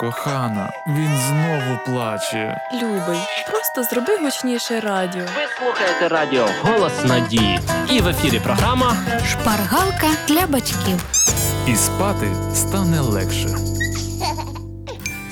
Кохана, він знову плаче. Любий, просто зроби гучніше радіо. Ви слухаєте радіо Голос Надії. І в ефірі програма Шпаргалка для батьків. І спати стане легше.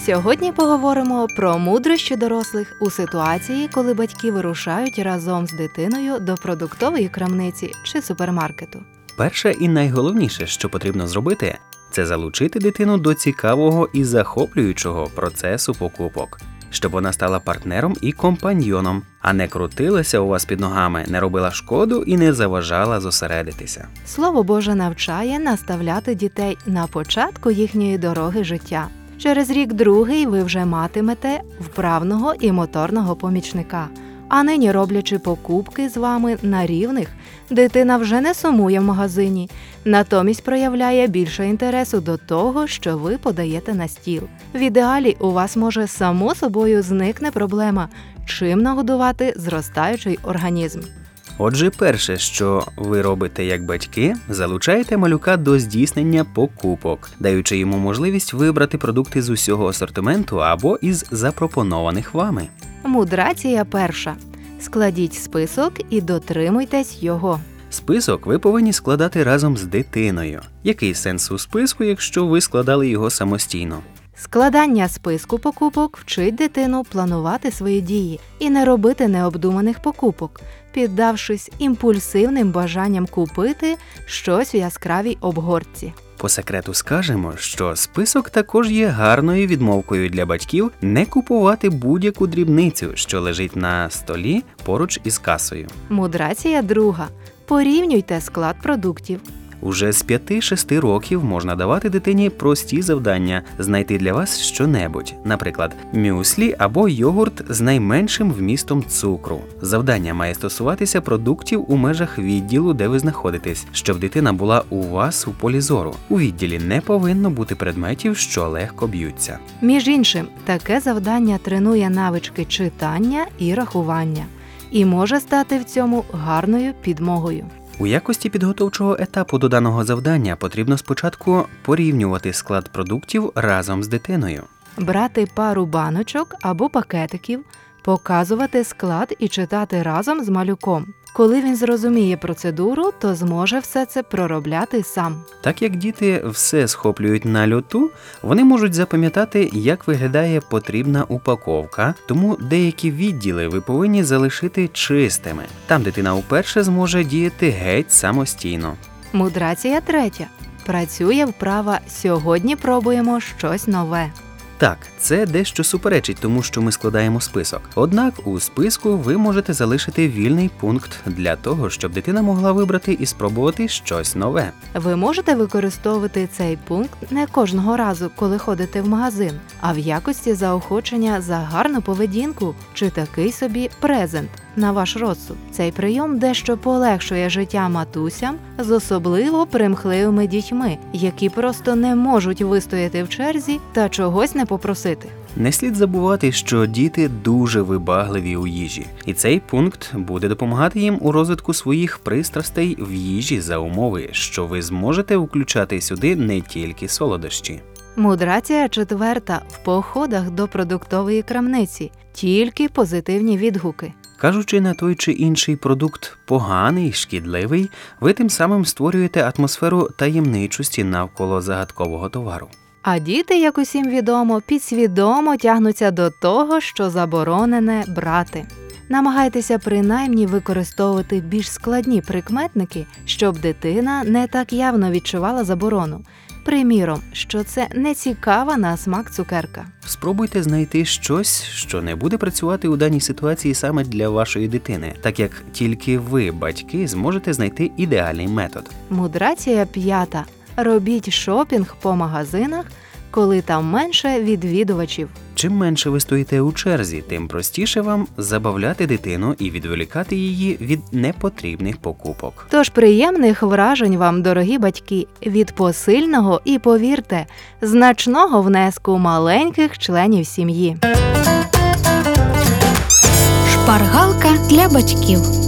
Сьогодні поговоримо про мудрощі дорослих у ситуації, коли батьки вирушають разом з дитиною до продуктової крамниці чи супермаркету. Перше і найголовніше, що потрібно зробити, це залучити дитину до цікавого і захоплюючого процесу покупок, щоб вона стала партнером і компаньйоном, а не крутилася у вас під ногами, не робила шкоду і не заважала зосередитися. Слово Боже навчає наставляти дітей на початку їхньої дороги життя. Через рік другий ви вже матимете вправного і моторного помічника. А нині, роблячи покупки з вами на рівних, дитина вже не сумує в магазині, натомість проявляє більше інтересу до того, що ви подаєте на стіл. В ідеалі у вас може само собою зникне проблема, чим нагодувати зростаючий організм. Отже, перше, що ви робите як батьки, залучаєте малюка до здійснення покупок, даючи йому можливість вибрати продукти з усього асортименту або із запропонованих вами. Мудрація перша. Складіть список і дотримуйтесь його. Список ви повинні складати разом з дитиною. Який сенс у списку, якщо ви складали його самостійно? Складання списку покупок вчить дитину планувати свої дії і не робити необдуманих покупок, піддавшись імпульсивним бажанням купити щось в яскравій обгортці. По секрету скажемо, що список також є гарною відмовкою для батьків не купувати будь-яку дрібницю, що лежить на столі поруч із касою. Мудрація друга. Порівнюйте склад продуктів. Уже з 5-6 років можна давати дитині прості завдання знайти для вас щонебудь, наприклад, мюслі або йогурт з найменшим вмістом цукру. Завдання має стосуватися продуктів у межах відділу, де ви знаходитесь, щоб дитина була у вас у полі зору. У відділі не повинно бути предметів, що легко б'ються. Між іншим, таке завдання тренує навички читання і рахування і може стати в цьому гарною підмогою. У якості підготовчого етапу до даного завдання потрібно спочатку порівнювати склад продуктів разом з дитиною. брати пару баночок або пакетиків, показувати склад і читати разом з малюком. Коли він зрозуміє процедуру, то зможе все це проробляти сам. Так як діти все схоплюють на льоту, вони можуть запам'ятати, як виглядає потрібна упаковка, тому деякі відділи ви повинні залишити чистими. Там дитина вперше зможе діяти геть самостійно. Мудрація третя. Працює вправа сьогодні пробуємо щось нове. Так, це дещо суперечить тому, що ми складаємо список. Однак у списку ви можете залишити вільний пункт для того, щоб дитина могла вибрати і спробувати щось нове. Ви можете використовувати цей пункт не кожного разу, коли ходите в магазин, а в якості заохочення за гарну поведінку чи такий собі презент на ваш розсуд. Цей прийом дещо полегшує життя матусям з особливо примхливими дітьми, які просто не можуть вистояти в черзі та чогось не попросити. Не слід забувати, що діти дуже вибагливі у їжі, і цей пункт буде допомагати їм у розвитку своїх пристрастей в їжі за умови, що ви зможете включати сюди не тільки солодощі. Мудрація четверта в походах до продуктової крамниці тільки позитивні відгуки. Кажучи на той чи інший продукт поганий, шкідливий, ви тим самим створюєте атмосферу таємничості навколо загадкового товару. А діти, як усім відомо, підсвідомо тягнуться до того, що заборонене брати. Намагайтеся принаймні використовувати більш складні прикметники, щоб дитина не так явно відчувала заборону. Приміром, що це не цікава на смак цукерка. Спробуйте знайти щось, що не буде працювати у даній ситуації саме для вашої дитини, так як тільки ви, батьки, зможете знайти ідеальний метод. Мудрація п'ята. Робіть шопінг по магазинах, коли там менше відвідувачів. Чим менше ви стоїте у черзі, тим простіше вам забавляти дитину і відволікати її від непотрібних покупок. Тож приємних вражень вам, дорогі батьки, від посильного і повірте, значного внеску маленьких членів сім'ї. Шпаргалка для батьків.